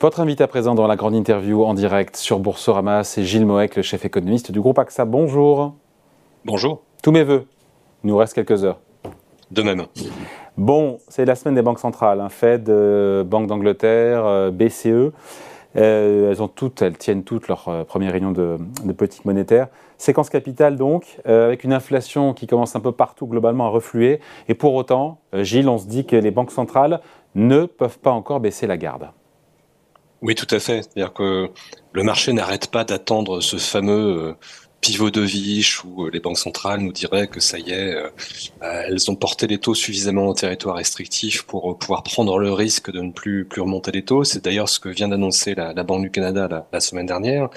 Votre invité à présent dans la grande interview en direct sur Boursorama, c'est Gilles Moec, le chef économiste du groupe AXA. Bonjour. Bonjour. Tous mes voeux. Il nous reste quelques heures. De même. Bon, c'est la semaine des banques centrales, hein, Fed, euh, Banque d'Angleterre, euh, BCE. Euh, elles, ont toutes, elles tiennent toutes leur première réunion de, de, politique monétaire. Séquence capitale donc, avec une inflation qui commence un peu partout globalement à refluer. Et pour autant, Gilles, on se dit que les banques centrales ne peuvent pas encore baisser la garde. Oui, tout à fait. C'est-à-dire que le marché n'arrête pas d'attendre ce fameux pivot de Viche où euh, les banques centrales nous diraient que ça y est, euh, euh, elles ont porté les taux suffisamment au territoire restrictif pour pouvoir prendre le risque de ne plus, plus remonter les taux. C'est d'ailleurs ce que vient d'annoncer la, Banque du Canada la, semaine dernière.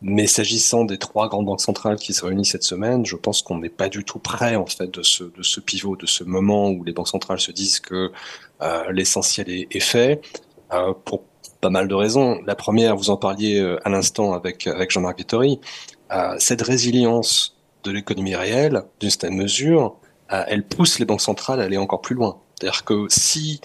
Mais s'agissant des trois grandes banques centrales qui se réunissent cette semaine, je pense qu'on n'est pas du tout près en fait de ce, de ce pivot, de ce moment où les banques centrales se disent que l'essentiel est, est, fait. pour pas mal de raisons. La première, vous en parliez à l'instant avec, avec Jean-Marc Vittori, cette résilience de l'économie réelle, d'une certaine mesure, euh, elle pousse les banques centrales à aller encore plus loin. C'est-à-dire que si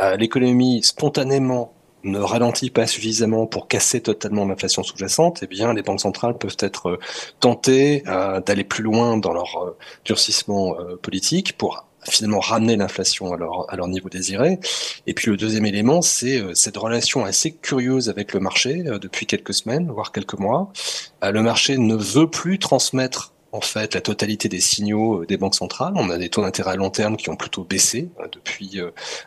euh, l'économie spontanément ne ralentit pas suffisamment pour casser totalement l'inflation sous-jacente, eh bien, les banques centrales peuvent être euh, tentées d'aller plus loin dans leur durcissement politique pour finalement ramener l'inflation à leur, à leur niveau désiré. Et puis le deuxième élément, c'est euh, cette relation assez curieuse avec le marché euh, depuis quelques semaines, voire quelques mois. Euh, le marché ne veut plus transmettre en fait la totalité des signaux des banques centrales. On a des taux d'intérêt à long terme qui ont plutôt baissé depuis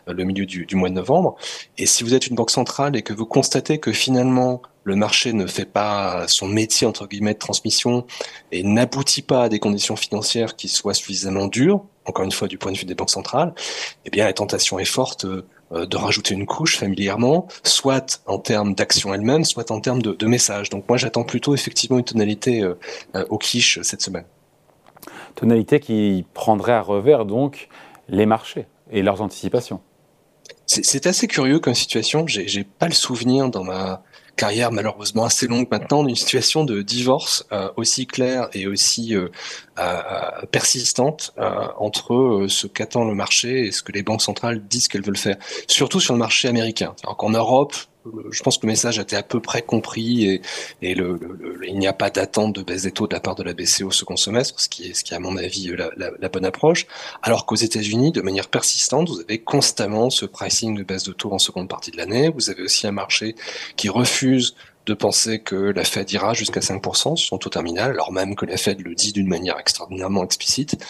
le milieu du, du, mois de novembre. Et si vous êtes une banque centrale et que vous constatez que finalement le marché ne fait pas son métier entre guillemets de transmission et n'aboutit pas à des conditions financières qui soient suffisamment dures, encore une fois du point de vue des banques centrales, eh bien la tentation est forte euh, de rajouter une couche familièrement, soit en termes d'action elle-même, soit en termes de, de message. Donc moi j'attends plutôt effectivement une tonalité euh, euh, au quiche cette semaine. Tonalité qui prendrait à revers donc les marchés et leurs anticipations. C'est assez curieux comme situation. J'ai pas le souvenir dans ma carrière malheureusement assez longue maintenant d'une situation de divorce euh, aussi claire et aussi euh, euh, persistante entre ce qu'attend le marché et ce que les banques centrales disent qu'elles veulent faire, surtout sur le marché américain. Alors qu'en Europe, je pense que le message a été à peu près compris et, il n'y a pas d'attente de baisse des taux de la part de la BCE au second semestre, ce qui est, ce qui est à mon avis la, la, la bonne approche. Alors qu'aux États-Unis, de manière persistante, vous avez constamment ce pricing de baisse de taux en seconde partie de l'année. Vous avez aussi un marché qui refuse de penser que la Fed ira jusqu'à 5% sur son taux terminal, alors même que la Fed le dit d'une manière extraordinairement explicite.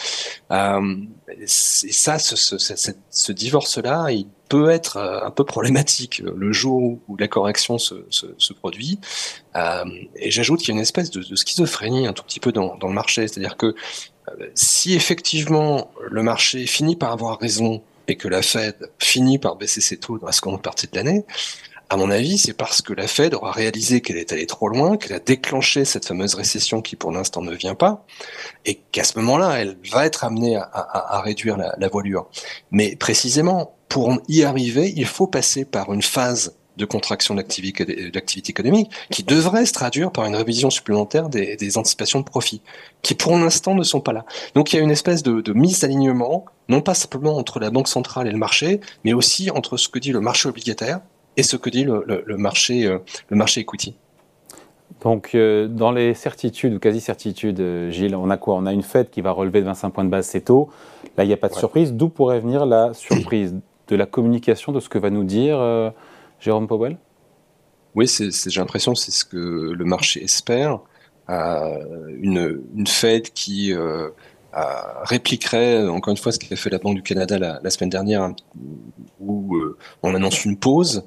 Euh, et ça, ce, ce, ce, ce divorce-là, il peut être euh, un peu problématique le jour où la correction se, se, se produit. Euh, et j'ajoute qu'il y a une espèce de, schizophrénie un tout petit peu dans, dans le marché, c'est-à-dire que euh, si effectivement le marché finit par avoir raison et que la Fed finit par baisser ses taux dans la seconde partie de l'année, à mon avis, c'est parce que la Fed aura réalisé qu'elle est allée trop loin, qu'elle a déclenché cette fameuse récession qui pour l'instant ne vient pas, et qu'à ce moment-là, elle va être amenée à, réduire la, voilure. Mais précisément, pour y arriver, il faut passer par une phase de contraction d'activité économique qui devrait se traduire par une révision supplémentaire des, anticipations de profit, qui pour l'instant ne sont pas là. Donc il y a une espèce de, de mise d'alignement, non pas simplement entre la Banque centrale et le marché, mais aussi entre ce que dit le marché obligataire, et ce que dit le, le, le marché, euh, le marché equity. Donc, euh, dans les certitudes ou quasi-certitudes, euh, Gilles, on a quoi? On a une Fed qui va relever de 25 points de base ses taux. Là, il n'y a pas de ouais. surprise. D'où pourrait venir la surprise? De la communication, de ce que va nous dire euh, Jérôme Powell? Oui, j'ai l'impression que c'est ce que le marché espère. Une, une, Fed qui répliquerait, encore une fois, ce qu'a fait la Banque du Canada la, la semaine dernière, hein, où on annonce une pause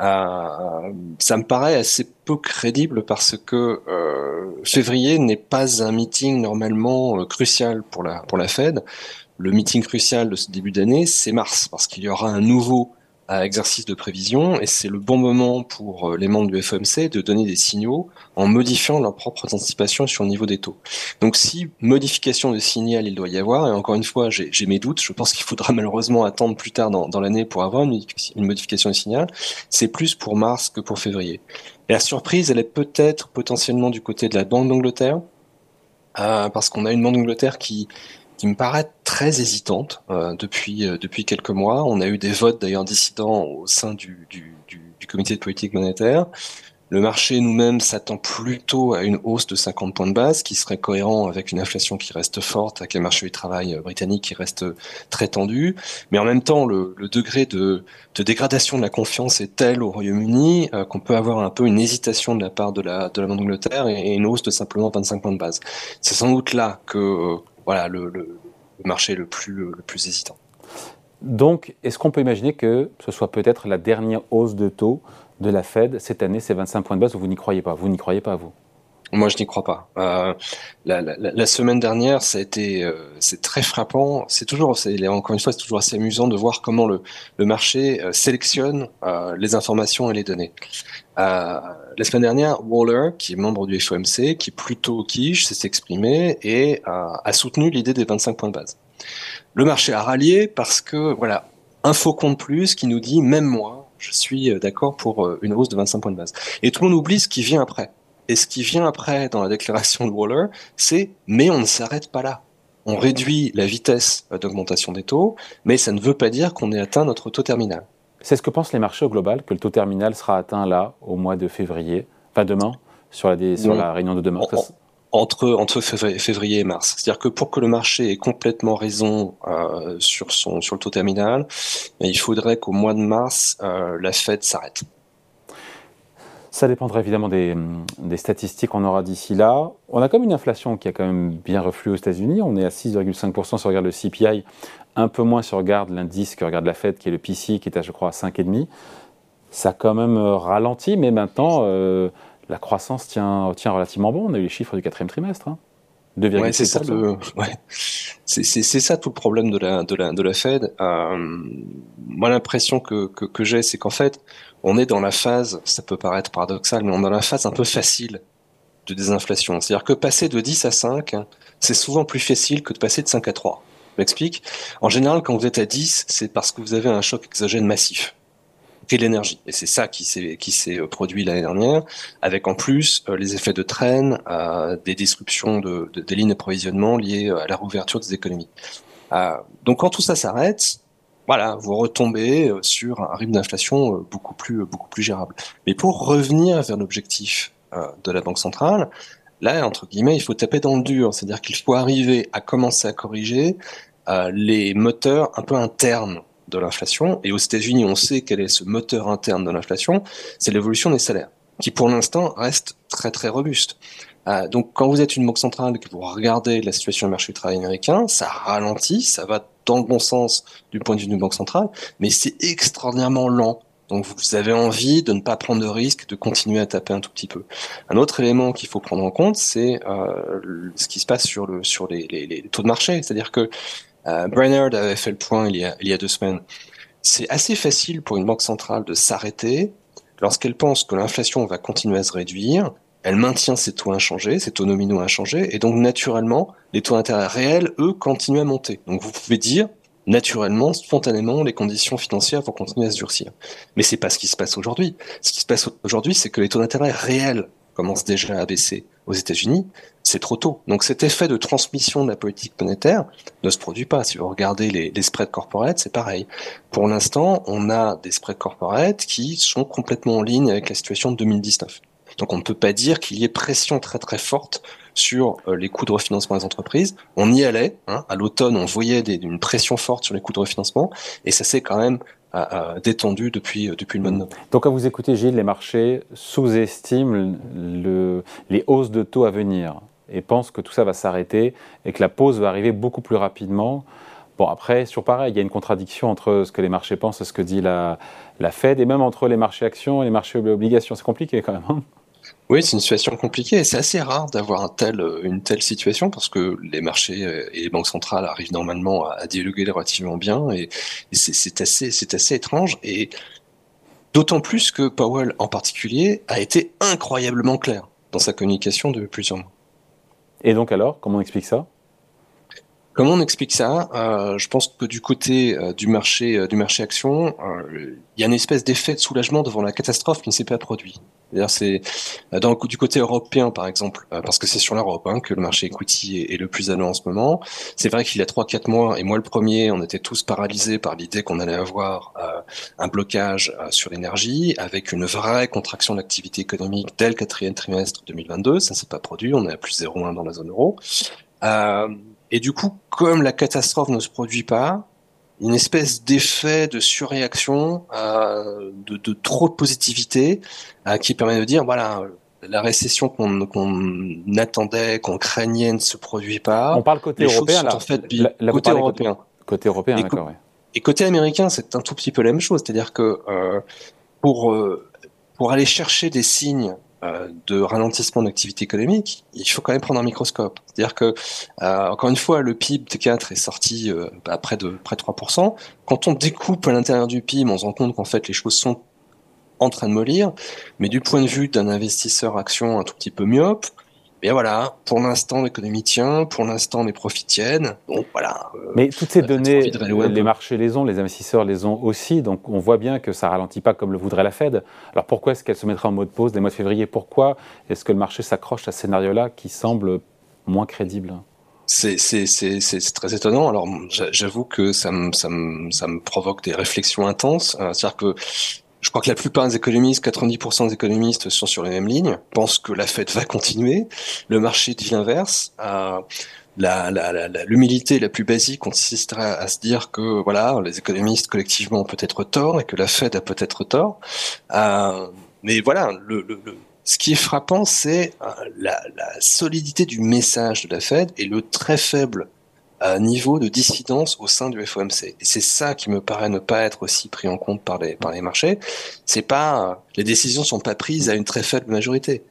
euh, ça me paraît assez peu crédible parce que euh, février n'est pas un meeting normalement euh, crucial pour la pour la Fed. Le meeting crucial de ce début d'année, c'est mars parce qu'il y aura un nouveau à exercice de prévision et c'est le bon moment pour euh, les membres du FOMC de donner des signaux en modifiant leurs propres anticipations sur le niveau des taux. Donc si modification de signal il doit y avoir, et encore une fois j'ai mes doutes, je pense qu'il faudra malheureusement attendre plus tard dans, l'année pour avoir une, modification de signal, c'est plus pour mars que pour février. La surprise elle est peut-être potentiellement du côté de la Banque d'Angleterre, euh, parce qu'on a une Banque d'Angleterre qui qui me paraît très hésitante depuis, depuis quelques mois. On a eu des votes d'ailleurs dissidents au sein du, du, comité de politique monétaire. Le marché nous-mêmes s'attend plutôt à une hausse de 50 points de base, qui serait cohérent avec une inflation qui reste forte, avec un marché du travail britannique qui reste très tendu. Mais en même temps, le, degré de, dégradation de la confiance est tel au Royaume-Uni euh, qu'on peut avoir un peu une hésitation de la part de la, de la Banque d'Angleterre et, une hausse de simplement 25 points de base. C'est sans doute là que euh, voilà le, marché le plus, le plus hésitant. Donc, est-ce qu'on peut imaginer que ce soit peut-être la dernière hausse de taux de la Fed cette année, ces 25 points de base, vous n'y croyez pas? Vous n'y croyez pas, vous? Moi, je n'y crois pas. Euh, la, semaine dernière, ça a été, euh, c'est très frappant. C'est toujours, encore une fois, c'est toujours assez amusant de voir comment le, marché euh, sélectionne les informations et les données. la semaine dernière, Waller, qui est membre du FOMC, qui est plutôt quiche, s'est exprimé et a soutenu l'idée des 25 points de base. Le marché a rallié parce que, voilà, faux compte plus qui nous dit, même moi, je suis d'accord pour une hausse de 25 points de base. Et tout le monde oublie ce qui vient après. Et ce qui vient après dans la déclaration de Waller, c'est mais on ne s'arrête pas là. On réduit la vitesse euh, d'augmentation des taux, mais ça ne veut pas dire qu'on ait atteint notre taux terminal. C'est ce que pensent les marchés au global, que le taux terminal sera atteint là, au mois de février, pas demain, sur la, sur la réunion de demain entre, entre février et mars. C'est-à-dire que pour que le marché ait complètement raison euh, sur, son, sur le taux terminal, il faudrait qu'au mois de mars, euh, la Fed s'arrête. Ça dépendra évidemment des, des statistiques qu'on aura d'ici là. On a comme une inflation qui a quand même bien reflué aux États-Unis. On est à 6,5% si on regarde le CPI, un peu moins si on regarde l'indice que regarde la Fed, qui est le PC, qui est à je crois à 5,5. Ça a quand même euh, ralenti, mais maintenant, euh, la croissance tient, tient relativement bon. On a eu les chiffres du quatrième trimestre. Hein. C'est ça, ça tout le problème de la, de la, de la Fed. Euh, moi, l'impression que, que, j'ai, c'est qu'en fait, on est dans la phase, ça peut paraître paradoxal, mais on est dans la phase un peu facile de désinflation. C'est-à-dire que passer de 10 à 5, c'est souvent plus facile que de passer de 5 à 3. Je m'explique. En général, quand vous êtes à 10, c'est parce que vous avez un choc exogène massif et l'énergie. Et c'est ça qui s'est euh, produit l'année dernière, avec en plus euh, les effets de traîne, euh, des disruptions de, des lignes d'approvisionnement liées à la réouverture des économies. donc quand tout ça s'arrête, voilà, vous retombez sur un rythme d'inflation beaucoup plus beaucoup plus gérable. Mais pour revenir vers l'objectif de la banque centrale, là entre guillemets, il faut taper dans le dur, c'est-à-dire qu'il faut arriver à commencer à corriger les moteurs un peu internes de l'inflation. Et aux États-Unis, on sait quel est ce moteur interne de l'inflation, c'est l'évolution des salaires, qui pour l'instant reste très très robuste. Euh, donc quand vous êtes une banque centrale et que vous regardez la situation du marché du travail américain, ça ralentit, ça va dans le bon sens du point de vue d'une banque centrale, mais c'est extraordinairement lent. Donc vous avez envie de ne pas prendre de risque, de continuer à taper un tout petit peu. Un autre élément qu'il faut prendre en compte, c'est euh, ce qui se passe sur, le, sur les, les, les taux de marché. C'est-à-dire que euh, Brainerd avait fait le point il y a, deux semaines. C'est assez facile pour une banque centrale de s'arrêter lorsqu'elle pense que l'inflation va continuer à se réduire. Elle maintient ses taux inchangés, ses taux nominaux inchangés, et donc naturellement, les taux d'intérêt réels, eux, continuent à monter. Donc vous pouvez dire, naturellement, spontanément, les conditions financières vont continuer à se durcir. Mais c'est pas ce qui se passe aujourd'hui. Ce qui se passe aujourd'hui, c'est que les taux d'intérêt réels commencent déjà à baisser aux États-Unis, c'est trop tôt. Donc cet effet de transmission de la politique monétaire ne se produit pas. Si vous regardez les, les spreads corporate, c'est pareil. Pour l'instant, on a des spreads corporate qui sont complètement en ligne avec la situation de 2019. Donc on ne peut pas dire qu'il y ait pression très très forte sur euh, les coûts de refinancement des entreprises. On y allait. Hein. À l'automne, on voyait des, une pression forte sur les coûts de refinancement, et ça s'est quand même détendu depuis, euh, depuis le mois de novembre. Donc, quand vous écoutez Gilles, les marchés sous-estiment le, les hausses de taux à venir et pensent que tout ça va s'arrêter et que la pause va arriver beaucoup plus rapidement. Bon, après, sur pareil, il y a une contradiction entre ce que les marchés pensent et ce que dit la, la Fed, et même entre les marchés actions et les marchés obligations. C'est compliqué quand même. Hein. Oui, c'est une situation compliquée. C'est assez rare d'avoir tel, une telle situation parce que les marchés euh, et les banques centrales arrivent normalement à, dialoguer relativement bien et, c'est assez, c'est assez étrange. Et d'autant plus que Powell en particulier a été incroyablement clair dans sa communication de plusieurs mois. Et donc alors, comment on explique ça? Comment on explique ça? Euh, Je pense que du côté euh, du marché euh, du marché action, il y a une espèce d'effet de soulagement devant la catastrophe qui ne s'est pas produite. C'est dans du côté européen par exemple, parce que c'est sur l'Europe hein, que le marché equity est, le plus allant en ce moment. C'est vrai qu'il y a trois quatre mois et moi le premier, on était tous paralysés par l'idée qu'on allait avoir un blocage sur l'énergie avec une vraie contraction de l'activité économique dès le quatrième trimestre 2022. Ça ne s'est pas produit, on est à plus 0,1 dans la zone euro. Euh, et du coup, comme la catastrophe ne se produit pas, une espèce d'effet de surréaction, euh, de, trop de positivité, euh, qui permet de dire, voilà, la récession qu'on attendait, qu'on craignait ne se produit pas. On parle côté européen, là. En fait, côté européen. Côté européen, d'accord, Et côté américain, c'est un tout petit peu la même chose. C'est-à-dire que euh, pour, pour aller chercher des signes de ralentissement de l'activité économique, il faut quand même prendre un microscope. C'est-à-dire que, euh, encore une fois, le PIB de 4 est sorti euh, à près de près de 3%. Quand on découpe à l'intérieur du PIB, on se rend compte qu'en fait les choses sont en train de mollir, mais du point de vue d'un investisseur action un tout petit peu myope, mais voilà, pour l'instant, l'économie tient, pour l'instant, les profits tiennent. Donc voilà. Euh, Mais toutes ces données, les marchés les ont, les investisseurs les ont aussi. Donc on voit bien que ça ralentit pas comme le voudrait la Fed. Alors pourquoi est-ce qu'elle se mettra en mode pause dès le mois de février? Pourquoi est-ce que le marché s'accroche à ce scénario-là qui semble moins crédible? C'est très étonnant. Alors, j'avoue que ça me, ça, me, ça me provoque des réflexions intenses. Euh, c'est-à-dire que je crois que la plupart des économistes, 90% des économistes sont sur les mêmes lignes, pensent que la fête va continuer. Le marché dit l'inverse. Euh, l'humilité la, plus basique consisterait à se dire que voilà, les économistes collectivement ont peut-être tort et que la Fed a peut-être tort. Euh, mais voilà, ce qui est frappant, c'est euh, la, la, solidité du message de la Fed et le très faible niveau de dissidence au sein du FOMC. Et c'est ça qui me paraît ne pas être aussi pris en compte par les, par les marchés. C'est pas, les décisions sont pas prises à une très faible majorité.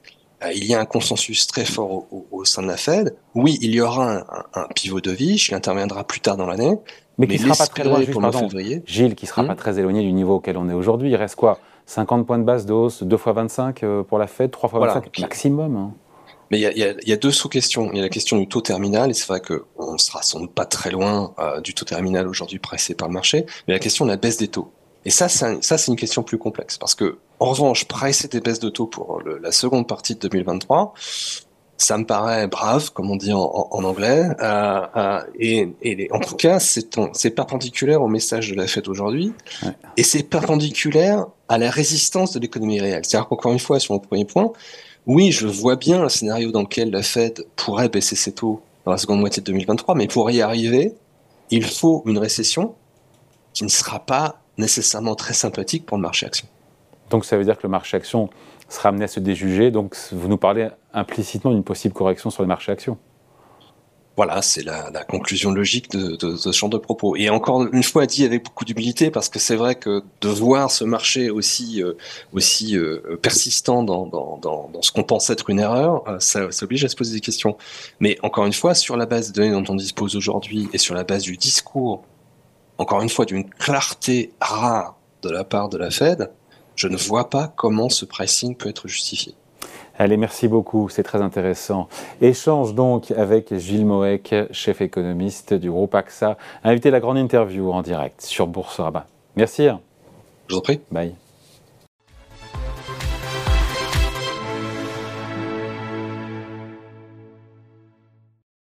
Euh, il y a un consensus très fort au, sein de la Fed. Oui, il y aura un, pivot de vie, il interviendra plus tard dans l'année. Mais, qui sera pas très loin, février. Gilles, qui sera hmm pas très éloigné du niveau auquel on est aujourd'hui. Il reste quoi? 50 points de base de hausse, 2 fois 25 euh, pour la Fed, 3 fois 25 maximum. Hein. Mais il y a, deux sous-questions. Il y a la question du taux terminal, et c'est vrai qu'on sera sans doute pas très loin euh, du taux terminal aujourd'hui pressé par le marché, mais la question de la baisse des taux. Et ça, ça, c'est une question plus complexe, parce que en revanche, presser des baisses de taux pour la seconde partie de 2023, ça me paraît brave, comme on dit en, anglais, euh, euh, et, en tout cas, c'est perpendiculaire au message de la fête aujourd'hui, et c'est perpendiculaire à la résistance de l'économie réelle. C'est-à-dire qu'encore une fois, sur mon premier point, oui, je vois bien un scénario dans lequel la Fed pourrait baisser ses taux dans la seconde moitié de 2023, mais pour y arriver, il faut une récession qui ne sera pas nécessairement très sympathique pour le marché action. Donc ça veut dire que le marché action sera amené à se déjuger, donc vous nous parlez implicitement d'une possible correction sur le marché action voilà, c'est la, conclusion logique de, ce champ de propos. Et encore une fois, dit avec beaucoup d'humilité, parce que c'est vrai que de voir ce marché aussi, euh, euh, persistant dans, ce qu'on pense être une erreur, euh, ça, oblige à se poser des questions. Mais encore une fois, sur la base des données dont on dispose aujourd'hui et sur la base du discours, encore une fois, d'une clarté rare de la part de la Fed, je ne vois pas comment ce pricing peut être justifié. Allez, merci beaucoup, c'est très intéressant. Échange donc avec Gilles Moek, chef économiste du groupe AXA, invité la grande interview en direct sur Boursorama. Merci. Je vous en prie. Bye.